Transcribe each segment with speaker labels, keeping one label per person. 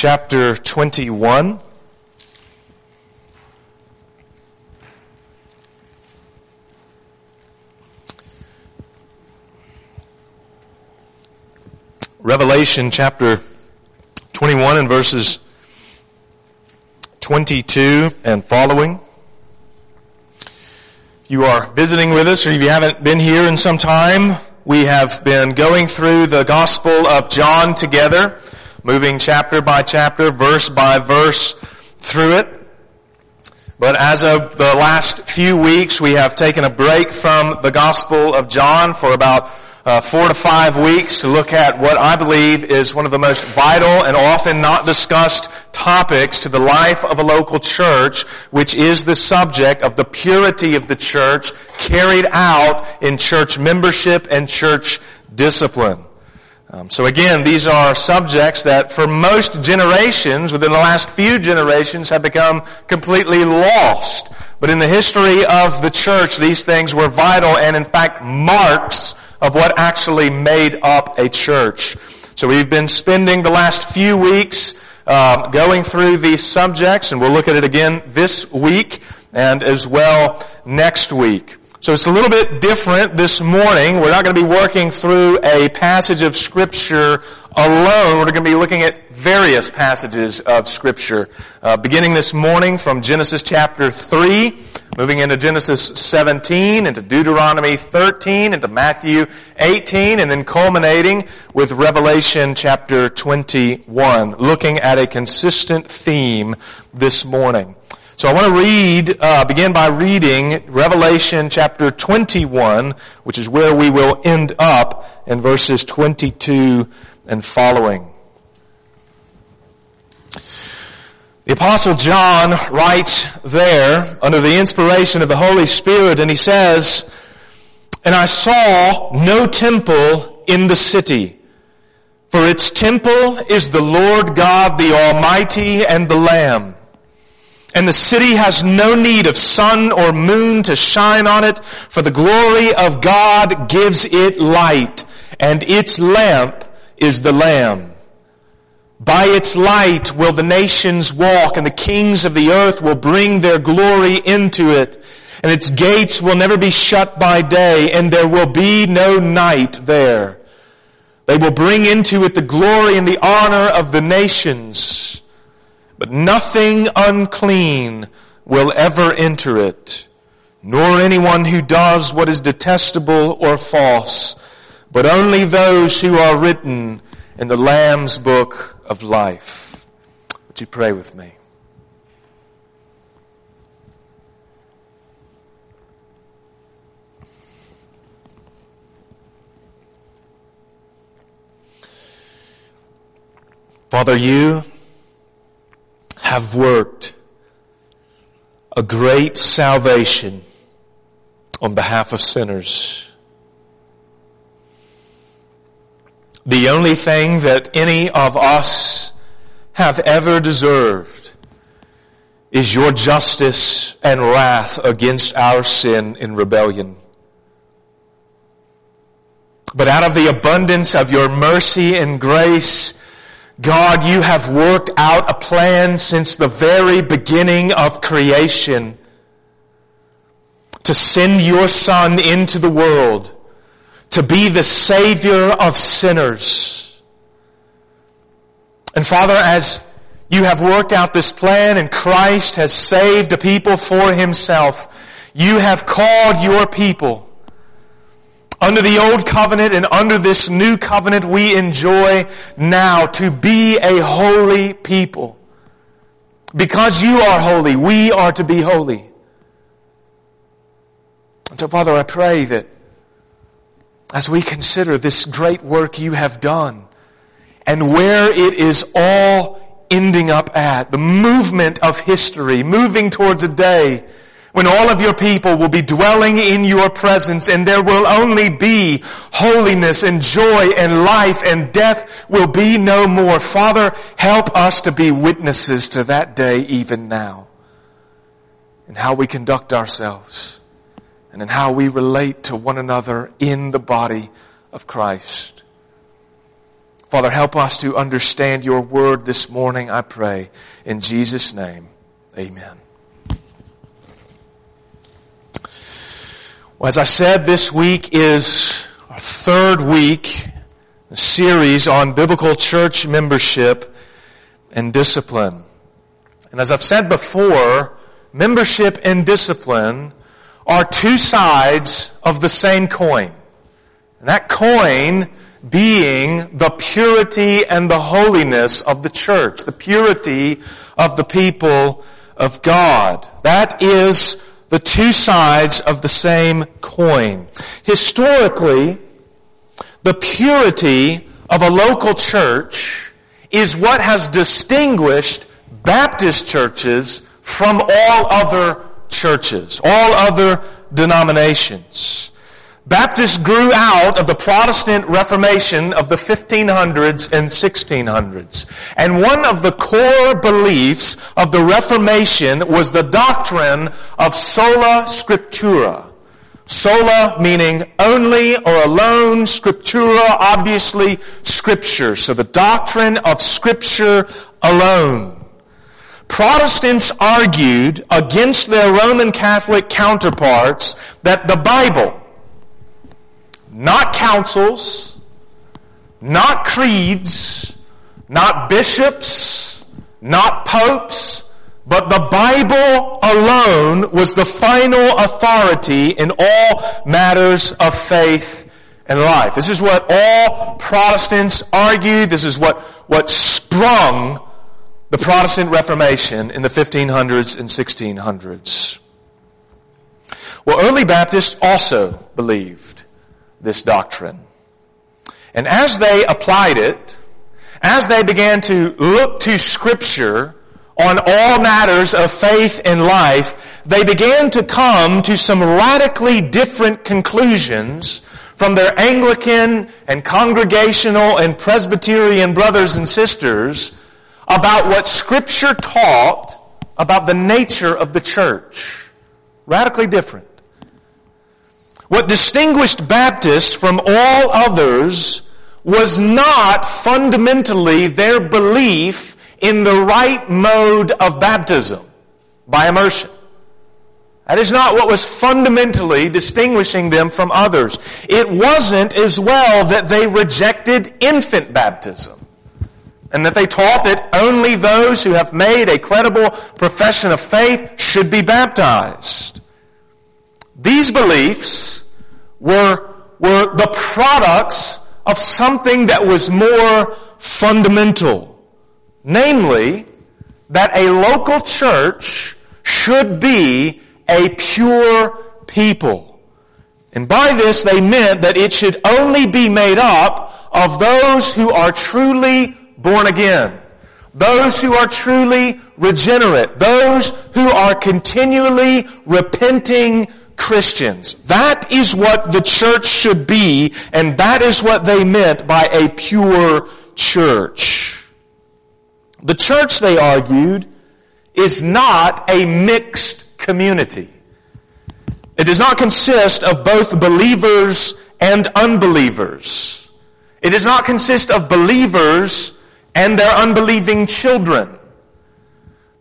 Speaker 1: chapter 21. Revelation chapter 21 and verses 22 and following. If you are visiting with us or if you haven't been here in some time, we have been going through the Gospel of John together, moving chapter by chapter, verse by verse through it. But as of the last few weeks, we have taken a break from the Gospel of John for about uh, four to five weeks to look at what I believe is one of the most vital and often not discussed topics to the life of a local church, which is the subject of the purity of the church carried out in church membership and church discipline. Um, so again, these are subjects that for most generations, within the last few generations, have become completely lost. But in the history of the church, these things were vital and in fact marks of what actually made up a church. So we've been spending the last few weeks um, going through these subjects, and we'll look at it again this week and as well next week. So it's a little bit different this morning. We're not going to be working through a passage of scripture alone. We're going to be looking at various passages of scripture. Uh, beginning this morning from Genesis chapter 3, moving into Genesis 17, into Deuteronomy 13, into Matthew 18, and then culminating with Revelation chapter 21, looking at a consistent theme this morning. So I want to read, uh, begin by reading Revelation chapter 21, which is where we will end up in verses 22 and following. The apostle John writes there under the inspiration of the Holy Spirit and he says, And I saw no temple in the city, for its temple is the Lord God the Almighty and the Lamb. And the city has no need of sun or moon to shine on it, for the glory of God gives it light, and its lamp is the Lamb. By its light will the nations walk, and the kings of the earth will bring their glory into it, and its gates will never be shut by day, and there will be no night there. They will bring into it the glory and the honor of the nations but nothing unclean will ever enter it, nor anyone who does what is detestable or false, but only those who are written in the Lamb's book of life. Would you pray with me? Father, you have worked a great salvation on behalf of sinners. The only thing that any of us have ever deserved is your justice and wrath against our sin in rebellion. But out of the abundance of your mercy and grace, God, you have worked out a plan since the very beginning of creation to send your son into the world to be the savior of sinners. And Father, as you have worked out this plan and Christ has saved a people for himself, you have called your people under the old covenant and under this new covenant we enjoy now to be a holy people. Because you are holy, we are to be holy. And so Father, I pray that as we consider this great work you have done and where it is all ending up at, the movement of history, moving towards a day when all of your people will be dwelling in your presence and there will only be holiness and joy and life and death will be no more. Father, help us to be witnesses to that day even now in how we conduct ourselves and in how we relate to one another in the body of Christ. Father, help us to understand your word this morning, I pray. In Jesus' name, amen. Well, as I said, this week is our third week, series on biblical church membership and discipline. And as I've said before, membership and discipline are two sides of the same coin. And that coin being the purity and the holiness of the church, the purity of the people of God. That is the two sides of the same coin. Historically, the purity of a local church is what has distinguished Baptist churches from all other churches, all other denominations. Baptists grew out of the Protestant Reformation of the 1500s and 1600s. And one of the core beliefs of the Reformation was the doctrine of sola scriptura. Sola meaning only or alone, scriptura obviously scripture. So the doctrine of scripture alone. Protestants argued against their Roman Catholic counterparts that the Bible not councils, not creeds, not bishops, not popes, but the Bible alone was the final authority in all matters of faith and life. This is what all Protestants argued. This is what, what sprung the Protestant Reformation in the 1500s and 1600s. Well, early Baptists also believed this doctrine. And as they applied it, as they began to look to scripture on all matters of faith and life, they began to come to some radically different conclusions from their Anglican and Congregational and Presbyterian brothers and sisters about what scripture taught about the nature of the church. Radically different. What distinguished Baptists from all others was not fundamentally their belief in the right mode of baptism by immersion. That is not what was fundamentally distinguishing them from others. It wasn't as well that they rejected infant baptism and that they taught that only those who have made a credible profession of faith should be baptized. These beliefs were, were the products of something that was more fundamental. Namely, that a local church should be a pure people. And by this they meant that it should only be made up of those who are truly born again. Those who are truly regenerate. Those who are continually repenting Christians. That is what the church should be, and that is what they meant by a pure church. The church, they argued, is not a mixed community. It does not consist of both believers and unbelievers. It does not consist of believers and their unbelieving children.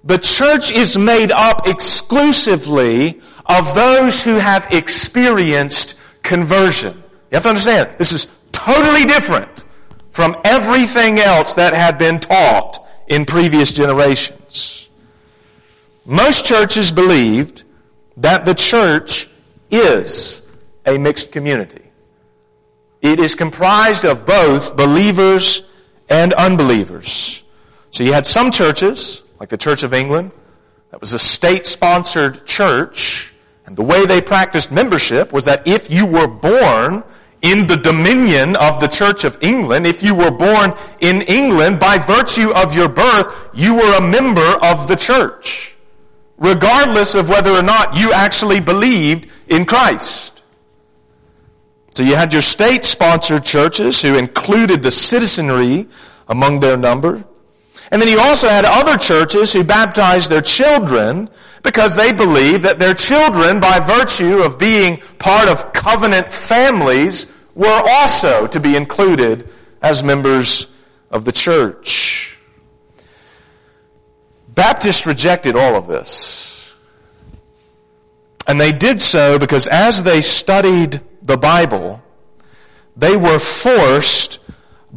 Speaker 1: The church is made up exclusively of those who have experienced conversion. You have to understand, this is totally different from everything else that had been taught in previous generations. Most churches believed that the church is a mixed community. It is comprised of both believers and unbelievers. So you had some churches, like the Church of England, that was a state-sponsored church, and the way they practiced membership was that if you were born in the dominion of the Church of England, if you were born in England, by virtue of your birth, you were a member of the church. Regardless of whether or not you actually believed in Christ. So you had your state-sponsored churches who included the citizenry among their number. And then you also had other churches who baptized their children because they believed that their children, by virtue of being part of covenant families, were also to be included as members of the church. Baptists rejected all of this. And they did so because as they studied the Bible, they were forced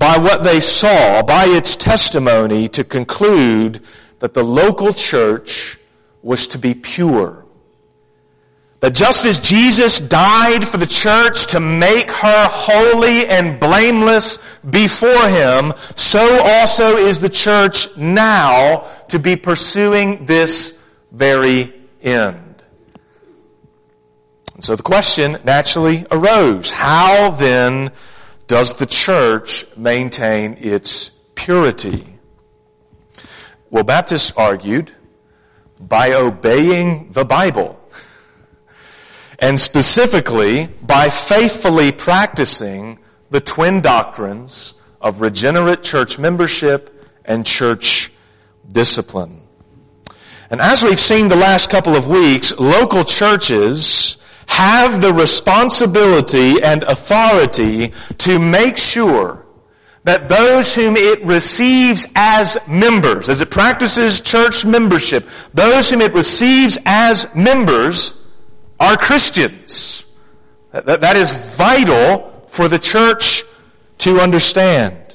Speaker 1: by what they saw, by its testimony, to conclude that the local church was to be pure. That just as Jesus died for the church to make her holy and blameless before Him, so also is the church now to be pursuing this very end. And so the question naturally arose, how then does the church maintain its purity? Well, Baptists argued by obeying the Bible. And specifically by faithfully practicing the twin doctrines of regenerate church membership and church discipline. And as we've seen the last couple of weeks, local churches have the responsibility and authority to make sure that those whom it receives as members, as it practices church membership, those whom it receives as members are Christians. That, that is vital for the church to understand.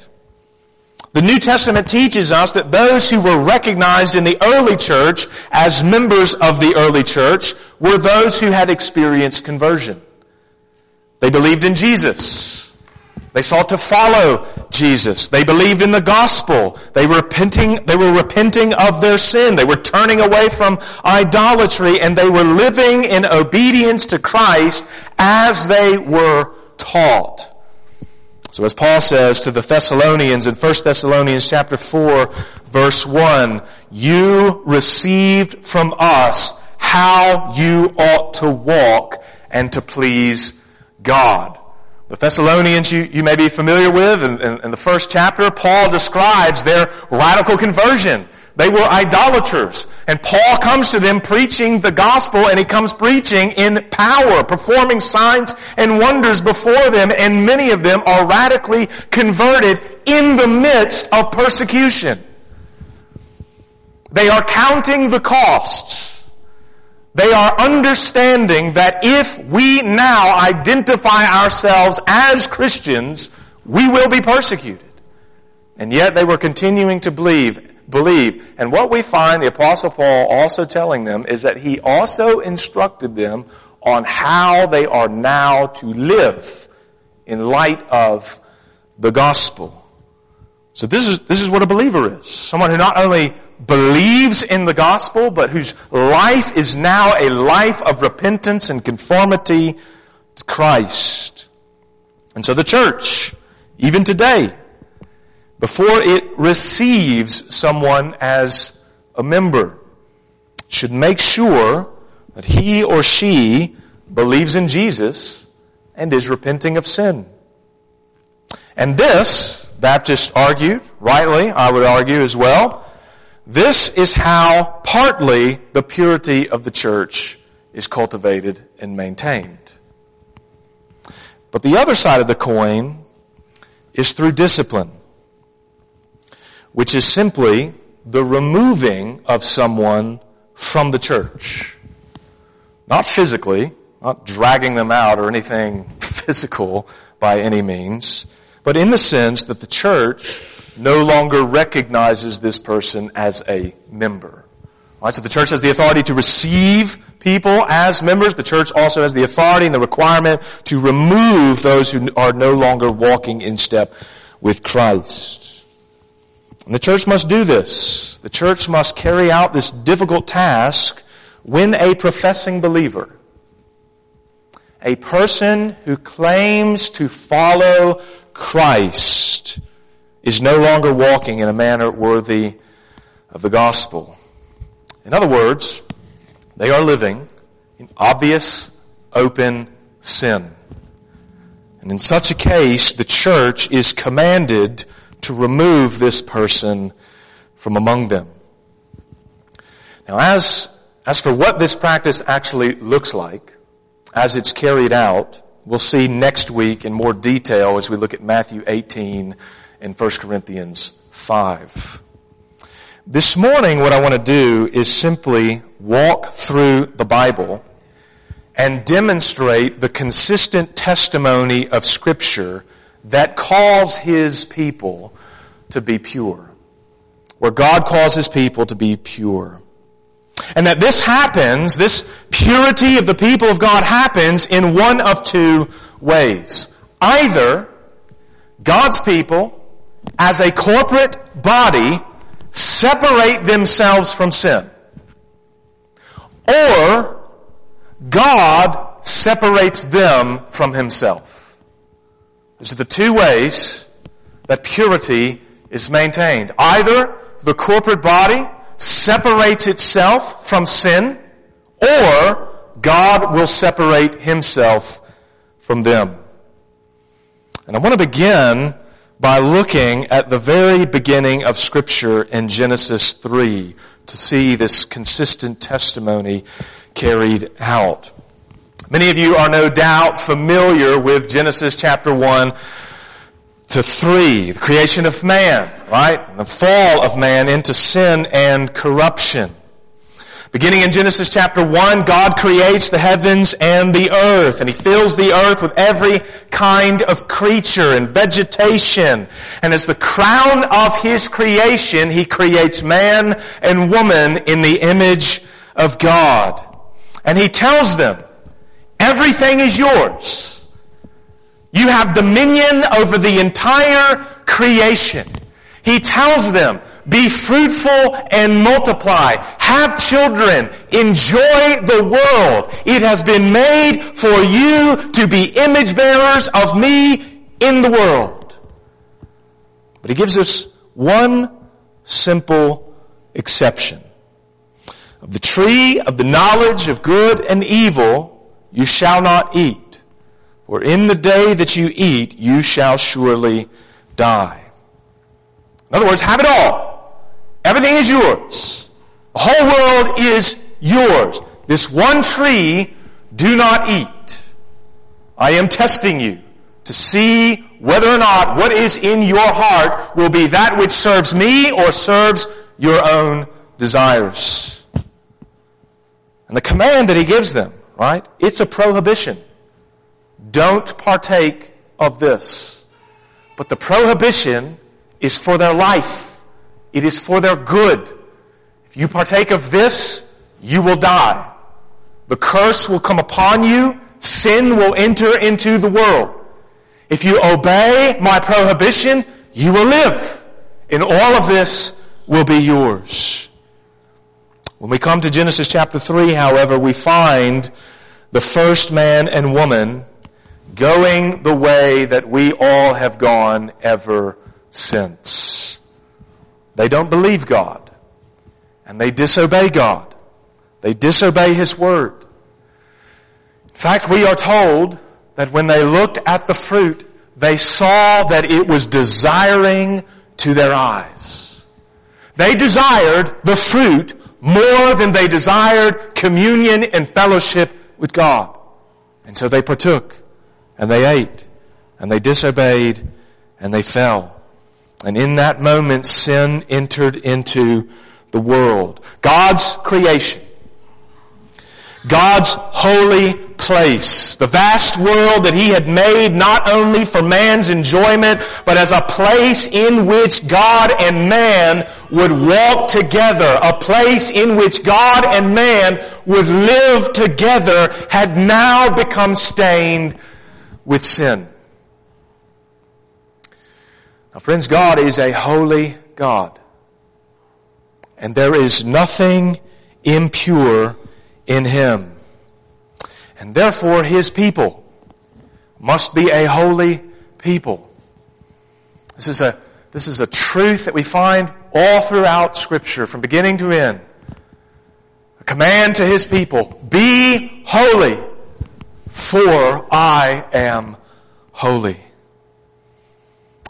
Speaker 1: The New Testament teaches us that those who were recognized in the early church as members of the early church were those who had experienced conversion. They believed in Jesus. They sought to follow Jesus. They believed in the gospel. They were repenting, they were repenting of their sin. They were turning away from idolatry and they were living in obedience to Christ as they were taught. So as Paul says to the Thessalonians in 1 Thessalonians chapter 4 verse 1, you received from us how you ought to walk and to please God. The Thessalonians you, you may be familiar with in, in, in the first chapter, Paul describes their radical conversion. They were idolaters. And Paul comes to them preaching the gospel and he comes preaching in power, performing signs and wonders before them and many of them are radically converted in the midst of persecution. They are counting the costs. They are understanding that if we now identify ourselves as Christians, we will be persecuted. And yet they were continuing to believe believe. And what we find the apostle Paul also telling them is that he also instructed them on how they are now to live in light of the gospel. So this is, this is what a believer is. Someone who not only believes in the gospel, but whose life is now a life of repentance and conformity to Christ. And so the church, even today, before it receives someone as a member should make sure that he or she believes in Jesus and is repenting of sin. And this, Baptists argued, rightly, I would argue as well, this is how partly the purity of the church is cultivated and maintained. But the other side of the coin is through discipline which is simply the removing of someone from the church. Not physically, not dragging them out or anything physical by any means, but in the sense that the church no longer recognizes this person as a member. Right, so the church has the authority to receive people as members. The church also has the authority and the requirement to remove those who are no longer walking in step with Christ. And the church must do this. The church must carry out this difficult task when a professing believer, a person who claims to follow Christ, is no longer walking in a manner worthy of the gospel. In other words, they are living in obvious, open sin. And in such a case, the church is commanded to remove this person from among them. Now as, as for what this practice actually looks like, as it's carried out, we'll see next week in more detail as we look at Matthew 18 and 1 Corinthians 5. This morning what I want to do is simply walk through the Bible and demonstrate the consistent testimony of scripture that calls his people to be pure. Where God calls his people to be pure. And that this happens, this purity of the people of God happens in one of two ways. Either God's people, as a corporate body, separate themselves from sin. Or God separates them from himself. These are the two ways that purity is maintained. Either the corporate body separates itself from sin, or God will separate himself from them. And I want to begin by looking at the very beginning of scripture in Genesis 3 to see this consistent testimony carried out. Many of you are no doubt familiar with Genesis chapter 1 to 3, the creation of man, right? The fall of man into sin and corruption. Beginning in Genesis chapter 1, God creates the heavens and the earth, and He fills the earth with every kind of creature and vegetation. And as the crown of His creation, He creates man and woman in the image of God. And He tells them, everything is yours. You have dominion over the entire creation. He tells them, be fruitful and multiply. Have children. Enjoy the world. It has been made for you to be image bearers of me in the world. But he gives us one simple exception. Of the tree of the knowledge of good and evil you shall not eat. For in the day that you eat, you shall surely die. In other words, have it all. Everything is yours. The whole world is yours. This one tree, do not eat. I am testing you to see whether or not what is in your heart will be that which serves me or serves your own desires. And the command that he gives them, right? It's a prohibition. Don't partake of this. But the prohibition is for their life. It is for their good. If you partake of this, you will die. The curse will come upon you. Sin will enter into the world. If you obey my prohibition, you will live. And all of this will be yours. When we come to Genesis chapter 3, however, we find the first man and woman going the way that we all have gone ever since. They don't believe God. And they disobey God. They disobey His Word. In fact, we are told that when they looked at the fruit, they saw that it was desiring to their eyes. They desired the fruit more than they desired communion and fellowship with God. And so they partook, and they ate, and they disobeyed, and they fell. And in that moment, sin entered into the world. God's creation. God's holy place. The vast world that He had made not only for man's enjoyment, but as a place in which God and man would walk together. A place in which God and man would live together had now become stained with sin. Now friends, God is a holy God. And there is nothing impure in Him. And therefore His people must be a holy people. This is a, this is a truth that we find all throughout scripture from beginning to end. A command to His people, be holy for I am holy.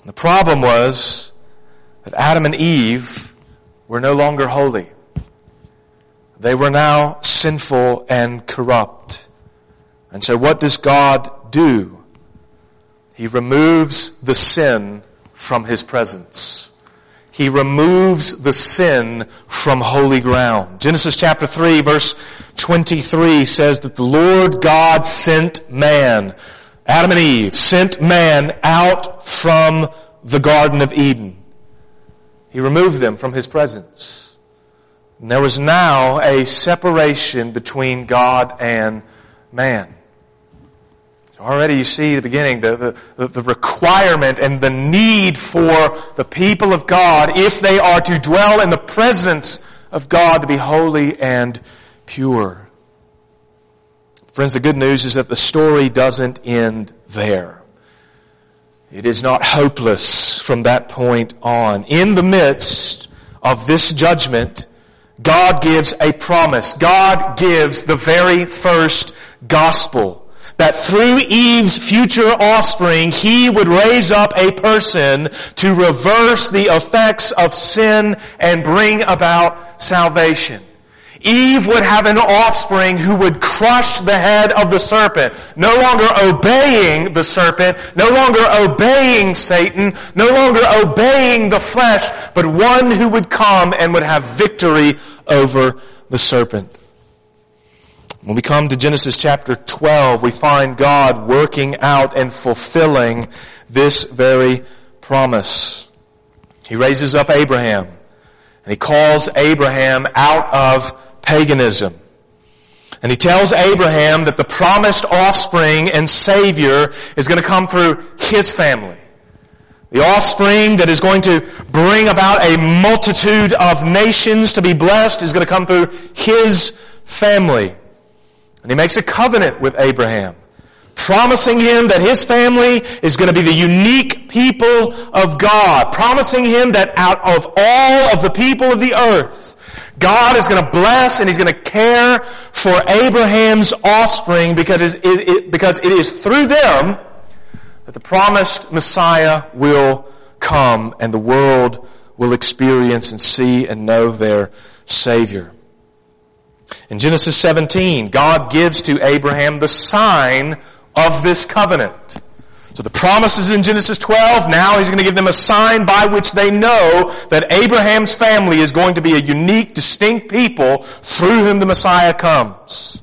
Speaker 1: The problem was that Adam and Eve were no longer holy. They were now sinful and corrupt. And so what does God do? He removes the sin from his presence. He removes the sin from holy ground. Genesis chapter 3 verse 23 says that the Lord God sent man, Adam and Eve, sent man out from the Garden of Eden. He removed them from his presence. And there was now a separation between God and man. So already you see the beginning, the, the, the requirement and the need for the people of God, if they are to dwell in the presence of God, to be holy and pure. Friends, the good news is that the story doesn't end there. It is not hopeless from that point on. In the midst of this judgment, God gives a promise. God gives the very first gospel that through Eve's future offspring, he would raise up a person to reverse the effects of sin and bring about salvation. Eve would have an offspring who would crush the head of the serpent, no longer obeying the serpent, no longer obeying Satan, no longer obeying the flesh, but one who would come and would have victory over the serpent. When we come to Genesis chapter 12, we find God working out and fulfilling this very promise. He raises up Abraham and he calls Abraham out of paganism. And he tells Abraham that the promised offspring and savior is going to come through his family. The offspring that is going to bring about a multitude of nations to be blessed is going to come through his family. And he makes a covenant with Abraham, promising him that his family is going to be the unique people of God, promising him that out of all of the people of the earth, God is going to bless and he's going to care for Abraham's offspring because it, it, because it is through them that the promised Messiah will come and the world will experience and see and know their Savior. In Genesis 17, God gives to Abraham the sign of this covenant. So the promise is in Genesis 12. Now he's going to give them a sign by which they know that Abraham's family is going to be a unique, distinct people through whom the Messiah comes.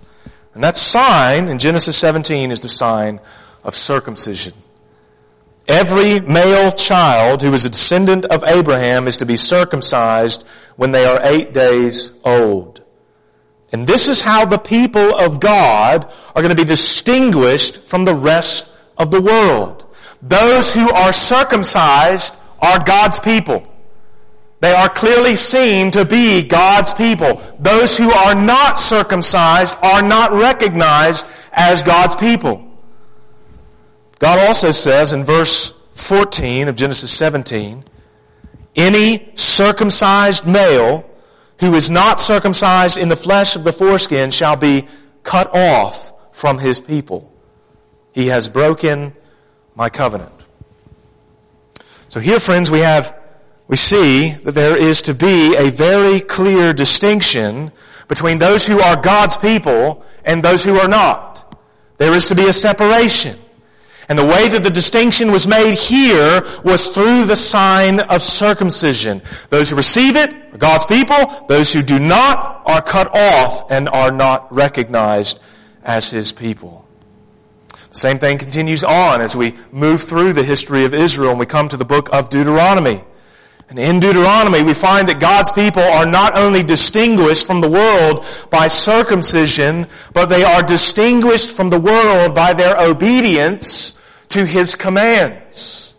Speaker 1: And that sign in Genesis 17 is the sign of circumcision. Every male child who is a descendant of Abraham is to be circumcised when they are eight days old. And this is how the people of God are going to be distinguished from the rest of the world. Those who are circumcised are God's people. They are clearly seen to be God's people. Those who are not circumcised are not recognized as God's people. God also says in verse 14 of Genesis 17, any circumcised male who is not circumcised in the flesh of the foreskin shall be cut off from his people. He has broken my covenant. So here, friends, we have, we see that there is to be a very clear distinction between those who are God's people and those who are not. There is to be a separation. And the way that the distinction was made here was through the sign of circumcision. Those who receive it are God's people. Those who do not are cut off and are not recognized as His people. Same thing continues on as we move through the history of Israel and we come to the book of Deuteronomy. And in Deuteronomy, we find that God's people are not only distinguished from the world by circumcision, but they are distinguished from the world by their obedience to His commands.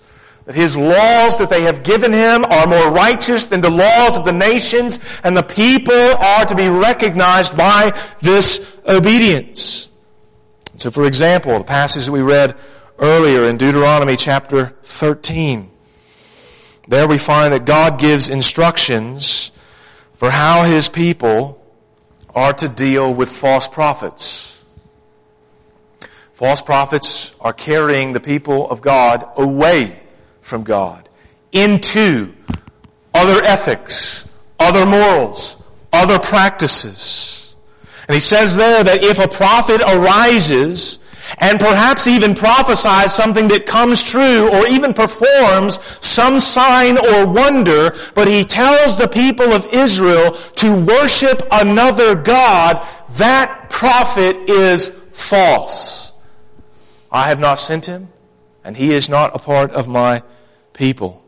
Speaker 1: That His laws that they have given Him are more righteous than the laws of the nations, and the people are to be recognized by this obedience. So for example, the passage that we read earlier in Deuteronomy chapter 13, there we find that God gives instructions for how His people are to deal with false prophets. False prophets are carrying the people of God away from God into other ethics, other morals, other practices. And he says there that if a prophet arises and perhaps even prophesies something that comes true or even performs some sign or wonder, but he tells the people of Israel to worship another God, that prophet is false. I have not sent him, and he is not a part of my people.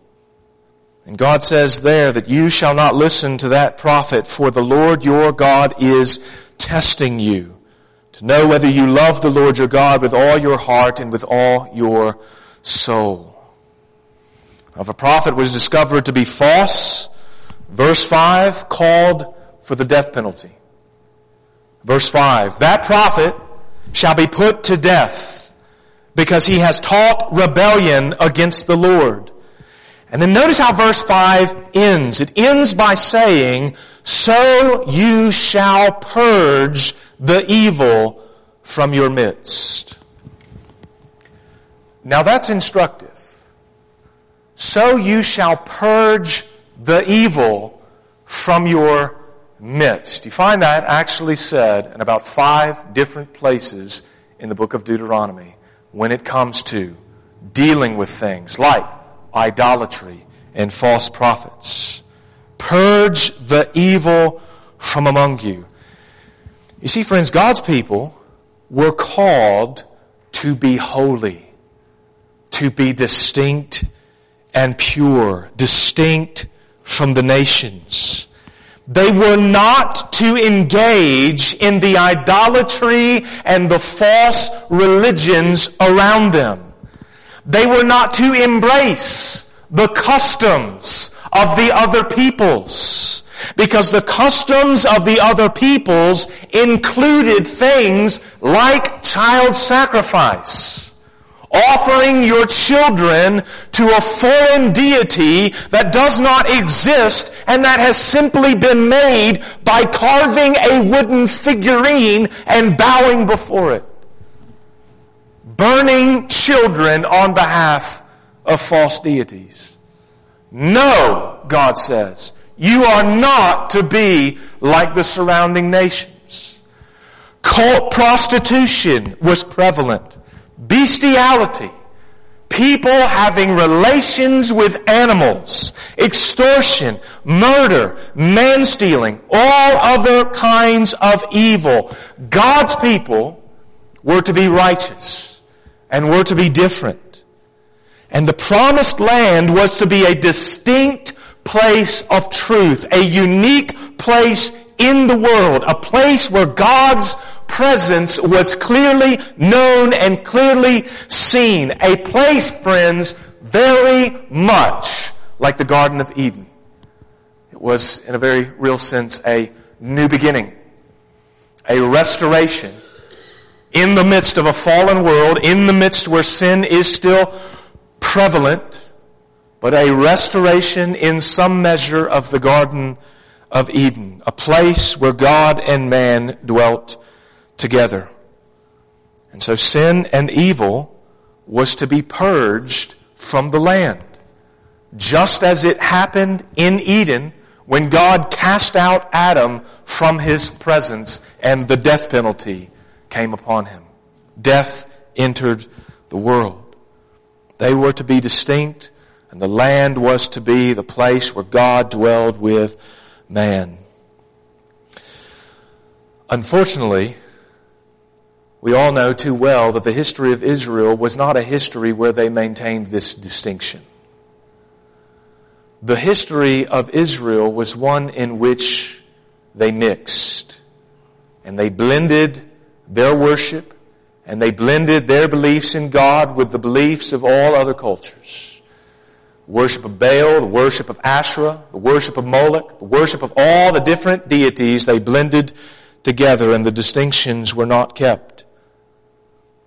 Speaker 1: And God says there that you shall not listen to that prophet, for the Lord your God is testing you to know whether you love the Lord your God with all your heart and with all your soul. If a prophet was discovered to be false, verse 5 called for the death penalty. Verse 5, that prophet shall be put to death because he has taught rebellion against the Lord. And then notice how verse 5 ends. It ends by saying, so you shall purge the evil from your midst. Now that's instructive. So you shall purge the evil from your midst. You find that actually said in about five different places in the book of Deuteronomy when it comes to dealing with things like idolatry and false prophets. Purge the evil from among you. You see, friends, God's people were called to be holy, to be distinct and pure, distinct from the nations. They were not to engage in the idolatry and the false religions around them. They were not to embrace the customs of the other peoples. Because the customs of the other peoples included things like child sacrifice. Offering your children to a foreign deity that does not exist and that has simply been made by carving a wooden figurine and bowing before it. Burning children on behalf of false deities. No, God says, you are not to be like the surrounding nations. Cult prostitution was prevalent. Bestiality. People having relations with animals. Extortion. Murder. Man stealing. All other kinds of evil. God's people were to be righteous and were to be different. And the promised land was to be a distinct place of truth, a unique place in the world, a place where God's presence was clearly known and clearly seen. A place, friends, very much like the Garden of Eden. It was, in a very real sense, a new beginning, a restoration in the midst of a fallen world, in the midst where sin is still prevalent, but a restoration in some measure of the Garden of Eden, a place where God and man dwelt together. And so sin and evil was to be purged from the land. Just as it happened in Eden when God cast out Adam from his presence and the death penalty came upon him. Death entered the world. They were to be distinct, and the land was to be the place where God dwelled with man. Unfortunately, we all know too well that the history of Israel was not a history where they maintained this distinction. The history of Israel was one in which they mixed and they blended their worship and they blended their beliefs in God with the beliefs of all other cultures. worship of Baal, the worship of Asherah, the worship of Moloch, the worship of all the different deities, they blended together and the distinctions were not kept.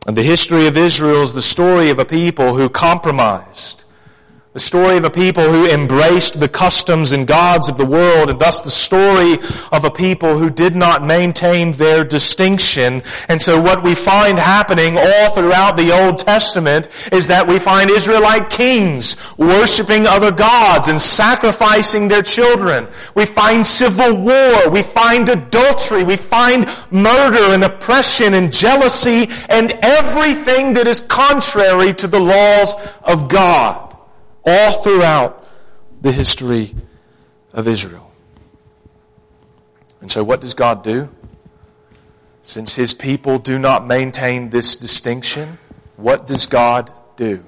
Speaker 1: And the history of Israel is the story of a people who compromised, The story of a people who embraced the customs and gods of the world and thus the story of a people who did not maintain their distinction. And so what we find happening all throughout the Old Testament is that we find Israelite kings worshiping other gods and sacrificing their children. We find civil war. We find adultery. We find murder and oppression and jealousy and everything that is contrary to the laws of God all throughout the history of Israel. And so what does God do? Since his people do not maintain this distinction, what does God do?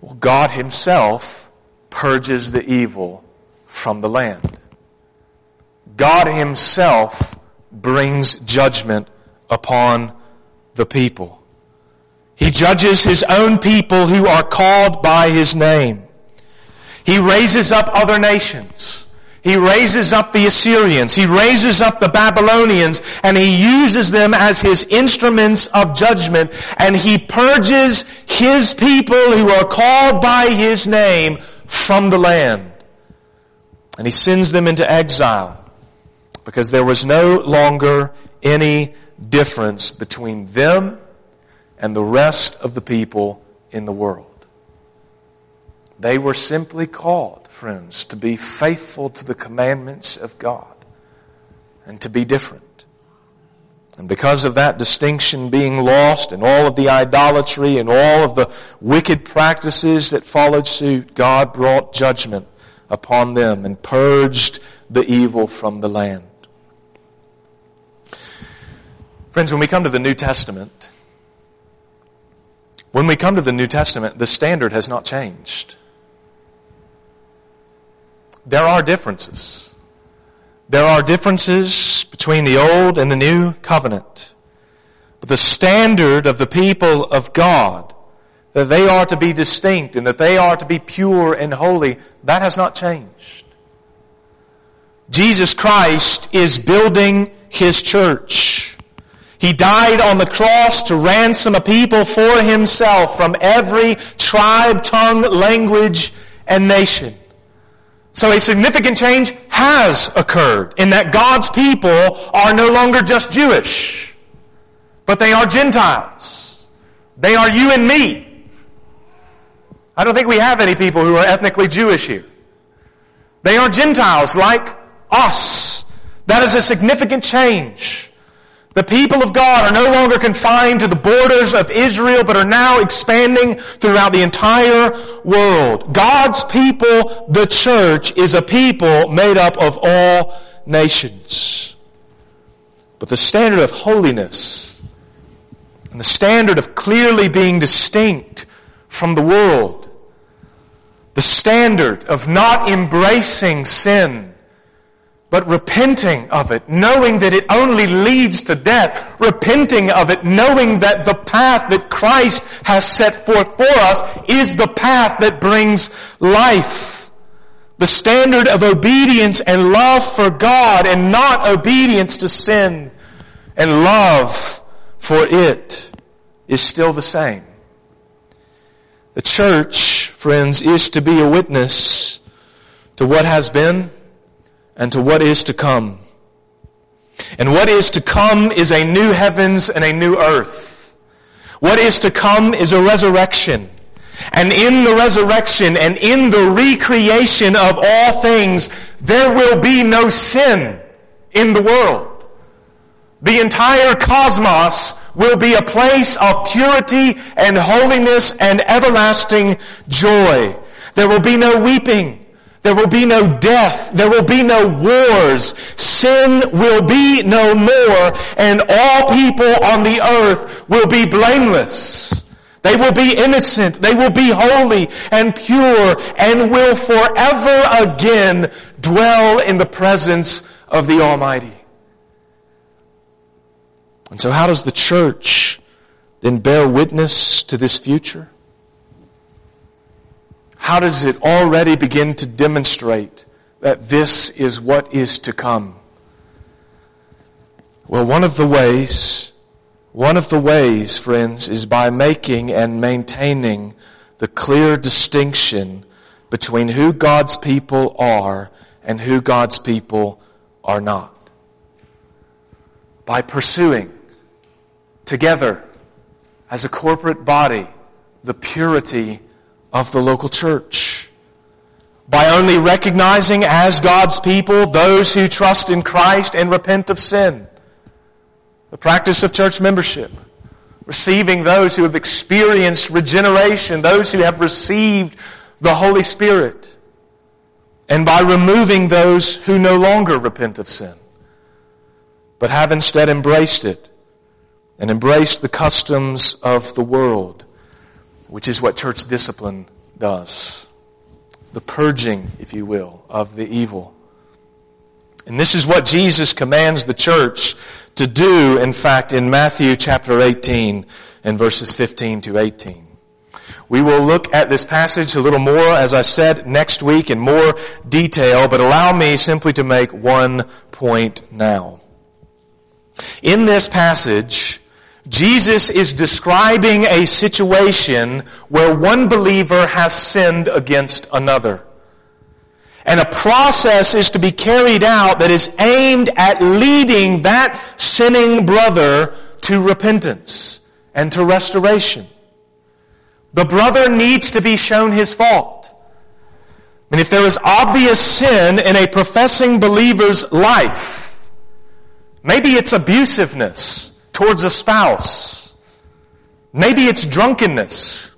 Speaker 1: Well, God himself purges the evil from the land. God himself brings judgment upon the people. He judges his own people who are called by his name. He raises up other nations. He raises up the Assyrians. He raises up the Babylonians and he uses them as his instruments of judgment and he purges his people who are called by his name from the land. And he sends them into exile because there was no longer any difference between them and the rest of the people in the world. They were simply called, friends, to be faithful to the commandments of God and to be different. And because of that distinction being lost and all of the idolatry and all of the wicked practices that followed suit, God brought judgment upon them and purged the evil from the land. Friends, when we come to the New Testament, when we come to the New Testament, the standard has not changed. There are differences. There are differences between the old and the new covenant. But the standard of the people of God, that they are to be distinct and that they are to be pure and holy, that has not changed. Jesus Christ is building His church. He died on the cross to ransom a people for himself from every tribe, tongue, language, and nation. So a significant change has occurred in that God's people are no longer just Jewish, but they are Gentiles. They are you and me. I don't think we have any people who are ethnically Jewish here. They are Gentiles like us. That is a significant change. The people of God are no longer confined to the borders of Israel, but are now expanding throughout the entire world. God's people, the church, is a people made up of all nations. But the standard of holiness and the standard of clearly being distinct from the world, the standard of not embracing sin, but repenting of it, knowing that it only leads to death, repenting of it, knowing that the path that Christ has set forth for us is the path that brings life. The standard of obedience and love for God and not obedience to sin and love for it is still the same. The church, friends, is to be a witness to what has been, and to what is to come. And what is to come is a new heavens and a new earth. What is to come is a resurrection. And in the resurrection and in the recreation of all things, there will be no sin in the world. The entire cosmos will be a place of purity and holiness and everlasting joy. There will be no weeping. There will be no death. There will be no wars. Sin will be no more and all people on the earth will be blameless. They will be innocent. They will be holy and pure and will forever again dwell in the presence of the Almighty. And so how does the church then bear witness to this future? How does it already begin to demonstrate that this is what is to come? Well, one of the ways, one of the ways, friends, is by making and maintaining the clear distinction between who God's people are and who God's people are not. By pursuing together as a corporate body the purity of the local church. By only recognizing as God's people those who trust in Christ and repent of sin. The practice of church membership. Receiving those who have experienced regeneration, those who have received the Holy Spirit. And by removing those who no longer repent of sin, but have instead embraced it and embraced the customs of the world, which is what church discipline does. The purging, if you will, of the evil. And this is what Jesus commands the church to do, in fact, in Matthew chapter 18 and verses 15 to 18. We will look at this passage a little more, as I said, next week in more detail, but allow me simply to make one point now. In this passage, Jesus is describing a situation where one believer has sinned against another. And a process is to be carried out that is aimed at leading that sinning brother to repentance and to restoration. The brother needs to be shown his fault. And if there is obvious sin in a professing believer's life, maybe it's abusiveness towards a spouse. Maybe it's drunkenness.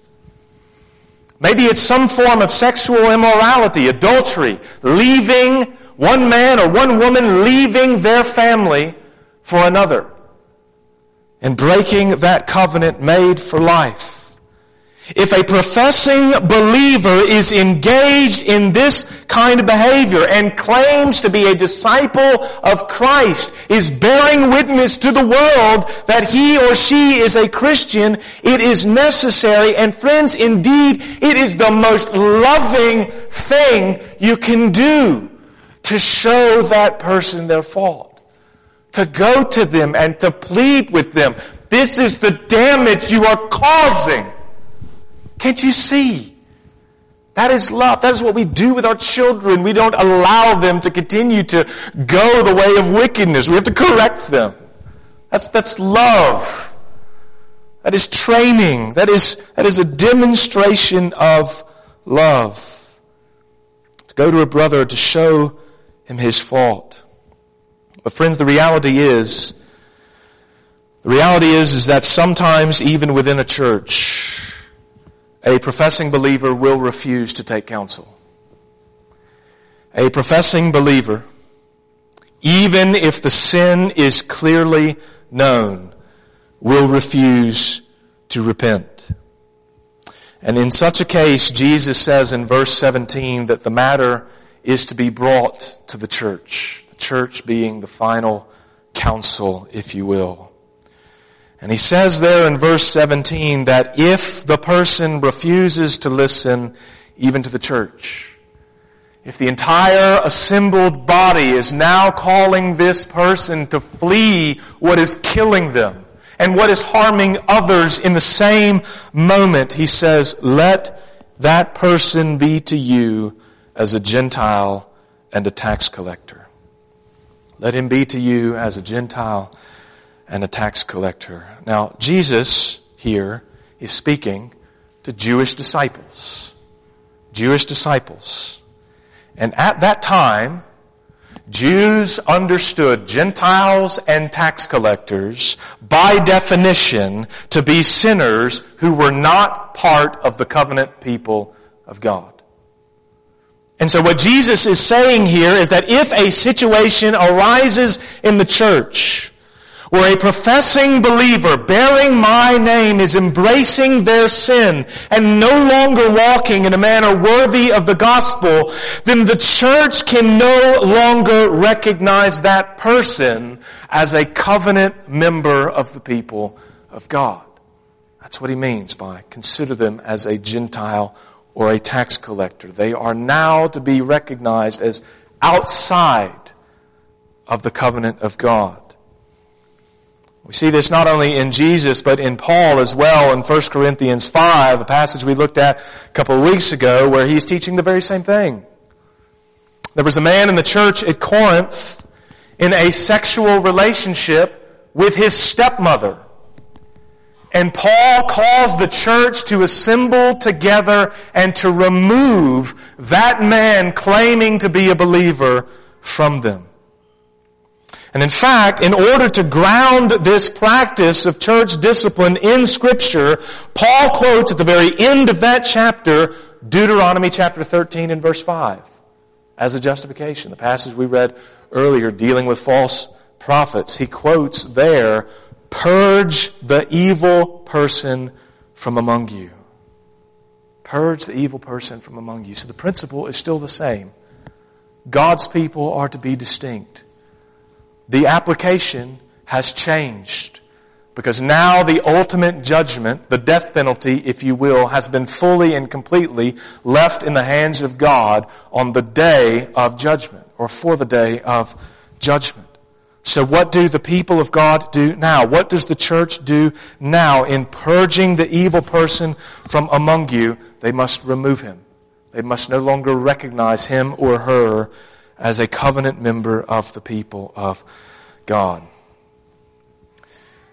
Speaker 1: Maybe it's some form of sexual immorality, adultery, leaving one man or one woman leaving their family for another and breaking that covenant made for life. If a professing believer is engaged in this kind of behavior and claims to be a disciple of Christ, is bearing witness to the world that he or she is a Christian, it is necessary, and friends, indeed, it is the most loving thing you can do to show that person their fault. To go to them and to plead with them. This is the damage you are causing. Can't you see? That is love. That is what we do with our children. We don't allow them to continue to go the way of wickedness. We have to correct them. That's, that's love. That is training. That is, that is a demonstration of love. To go to a brother to show him his fault. But friends, the reality is, the reality is, is that sometimes even within a church, a professing believer will refuse to take counsel. A professing believer, even if the sin is clearly known, will refuse to repent. And in such a case, Jesus says in verse 17 that the matter is to be brought to the church. The church being the final counsel, if you will. And he says there in verse 17 that if the person refuses to listen even to the church, if the entire assembled body is now calling this person to flee what is killing them and what is harming others in the same moment, he says, let that person be to you as a Gentile and a tax collector. Let him be to you as a Gentile and a tax collector. Now, Jesus here is speaking to Jewish disciples. Jewish disciples. And at that time, Jews understood Gentiles and tax collectors by definition to be sinners who were not part of the covenant people of God. And so what Jesus is saying here is that if a situation arises in the church where a professing believer bearing my name is embracing their sin and no longer walking in a manner worthy of the gospel, then the church can no longer recognize that person as a covenant member of the people of God. That's what he means by consider them as a Gentile or a tax collector. They are now to be recognized as outside of the covenant of God. We see this not only in Jesus, but in Paul as well in 1 Corinthians 5, a passage we looked at a couple of weeks ago where he's teaching the very same thing. There was a man in the church at Corinth in a sexual relationship with his stepmother. And Paul calls the church to assemble together and to remove that man claiming to be a believer from them. And in fact, in order to ground this practice of church discipline in scripture, Paul quotes at the very end of that chapter, Deuteronomy chapter 13 and verse 5 as a justification. The passage we read earlier dealing with false prophets. He quotes there, purge the evil person from among you. Purge the evil person from among you. So the principle is still the same. God's people are to be distinct. The application has changed because now the ultimate judgment, the death penalty, if you will, has been fully and completely left in the hands of God on the day of judgment or for the day of judgment. So what do the people of God do now? What does the church do now in purging the evil person from among you? They must remove him. They must no longer recognize him or her as a covenant member of the people of God.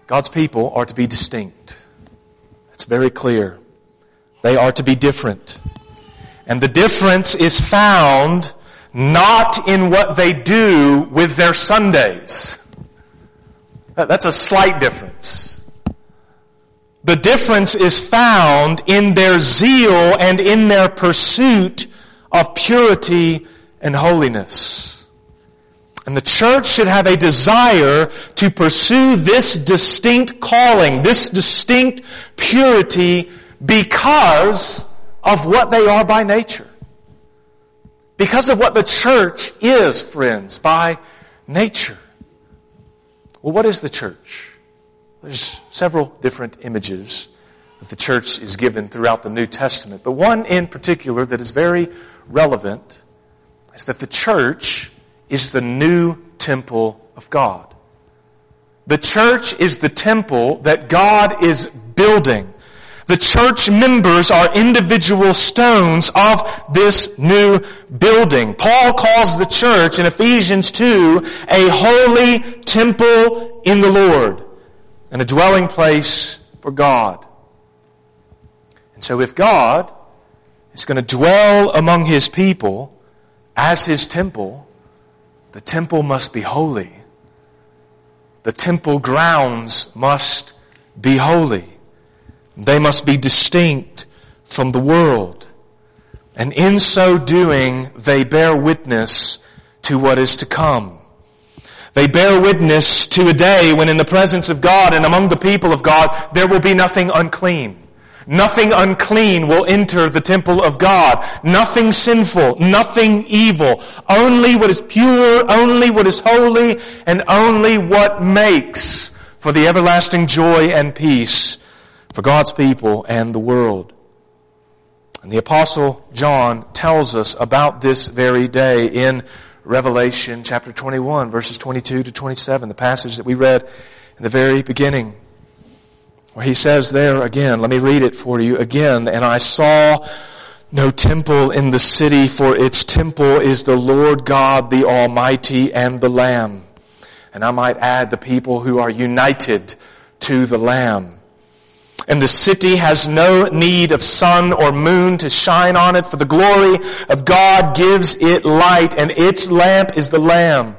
Speaker 1: God's people are to be distinct. It's very clear. They are to be different. And the difference is found not in what they do with their Sundays. That's a slight difference. The difference is found in their zeal and in their pursuit of purity and holiness. And the church should have a desire to pursue this distinct calling, this distinct purity because of what they are by nature. Because of what the church is, friends, by nature. Well, what is the church? There's several different images that the church is given throughout the New Testament, but one in particular that is very relevant is that the church is the new temple of God. The church is the temple that God is building. The church members are individual stones of this new building. Paul calls the church in Ephesians 2 a holy temple in the Lord and a dwelling place for God. And so if God is going to dwell among His people, as his temple, the temple must be holy. The temple grounds must be holy. They must be distinct from the world. And in so doing, they bear witness to what is to come. They bear witness to a day when in the presence of God and among the people of God, there will be nothing unclean. Nothing unclean will enter the temple of God. Nothing sinful, nothing evil. Only what is pure, only what is holy, and only what makes for the everlasting joy and peace for God's people and the world. And the apostle John tells us about this very day in Revelation chapter 21 verses 22 to 27, the passage that we read in the very beginning. Where he says there again, let me read it for you again, and I saw no temple in the city, for its temple is the Lord God, the Almighty, and the Lamb. And I might add the people who are united to the Lamb. And the city has no need of sun or moon to shine on it, for the glory of God gives it light, and its lamp is the Lamb.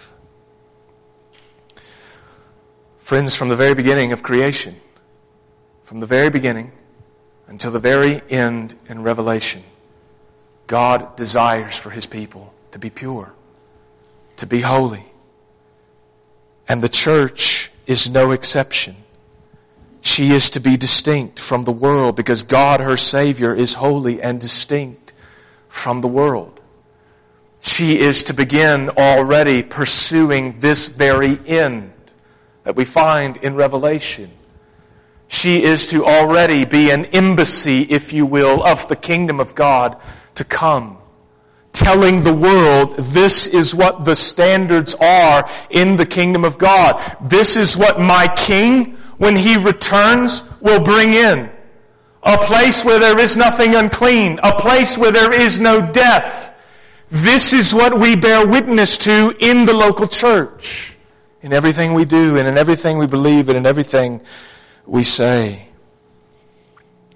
Speaker 1: Friends, from the very beginning of creation, from the very beginning until the very end in Revelation, God desires for His people to be pure, to be holy. And the church is no exception. She is to be distinct from the world because God, her Savior, is holy and distinct from the world. She is to begin already pursuing this very end that we find in Revelation. She is to already be an embassy, if you will, of the kingdom of God to come. Telling the world this is what the standards are in the kingdom of God. This is what my king, when he returns, will bring in. A place where there is nothing unclean. A place where there is no death this is what we bear witness to in the local church. In everything we do and in everything we believe and in everything we say.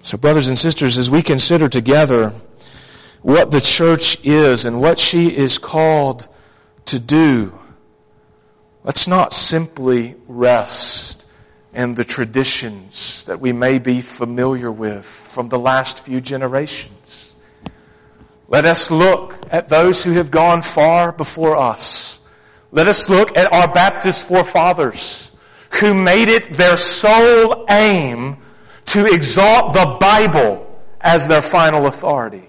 Speaker 1: So brothers and sisters, as we consider together what the church is and what she is called to do, let's not simply rest in the traditions that we may be familiar with from the last few generations. Let us look at those who have gone far before us. Let us look at our Baptist forefathers who made it their sole aim to exalt the Bible as their final authority.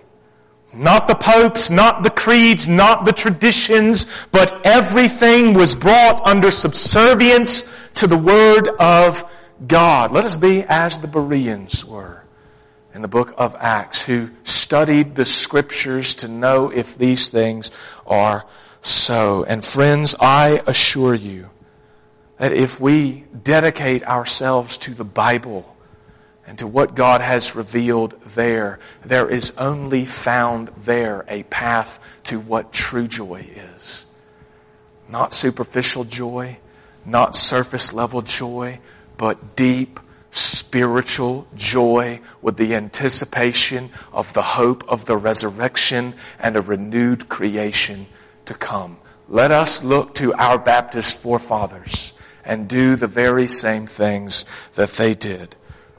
Speaker 1: Not the popes, not the creeds, not the traditions, but everything was brought under subservience to the Word of God. Let us be as the Bereans were in the book of Acts who studied the scriptures to know if these things are so. And friends, I assure you that if we dedicate ourselves to the Bible and to what God has revealed there, there is only found there a path to what true joy is. Not superficial joy, not surface level joy, but deep, spiritual joy with the anticipation of the hope of the resurrection and a renewed creation to come. Let us look to our Baptist forefathers and do the very same things that they did.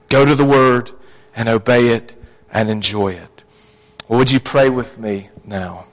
Speaker 1: Go to the Word and obey it and enjoy it. Well, would you pray with me now?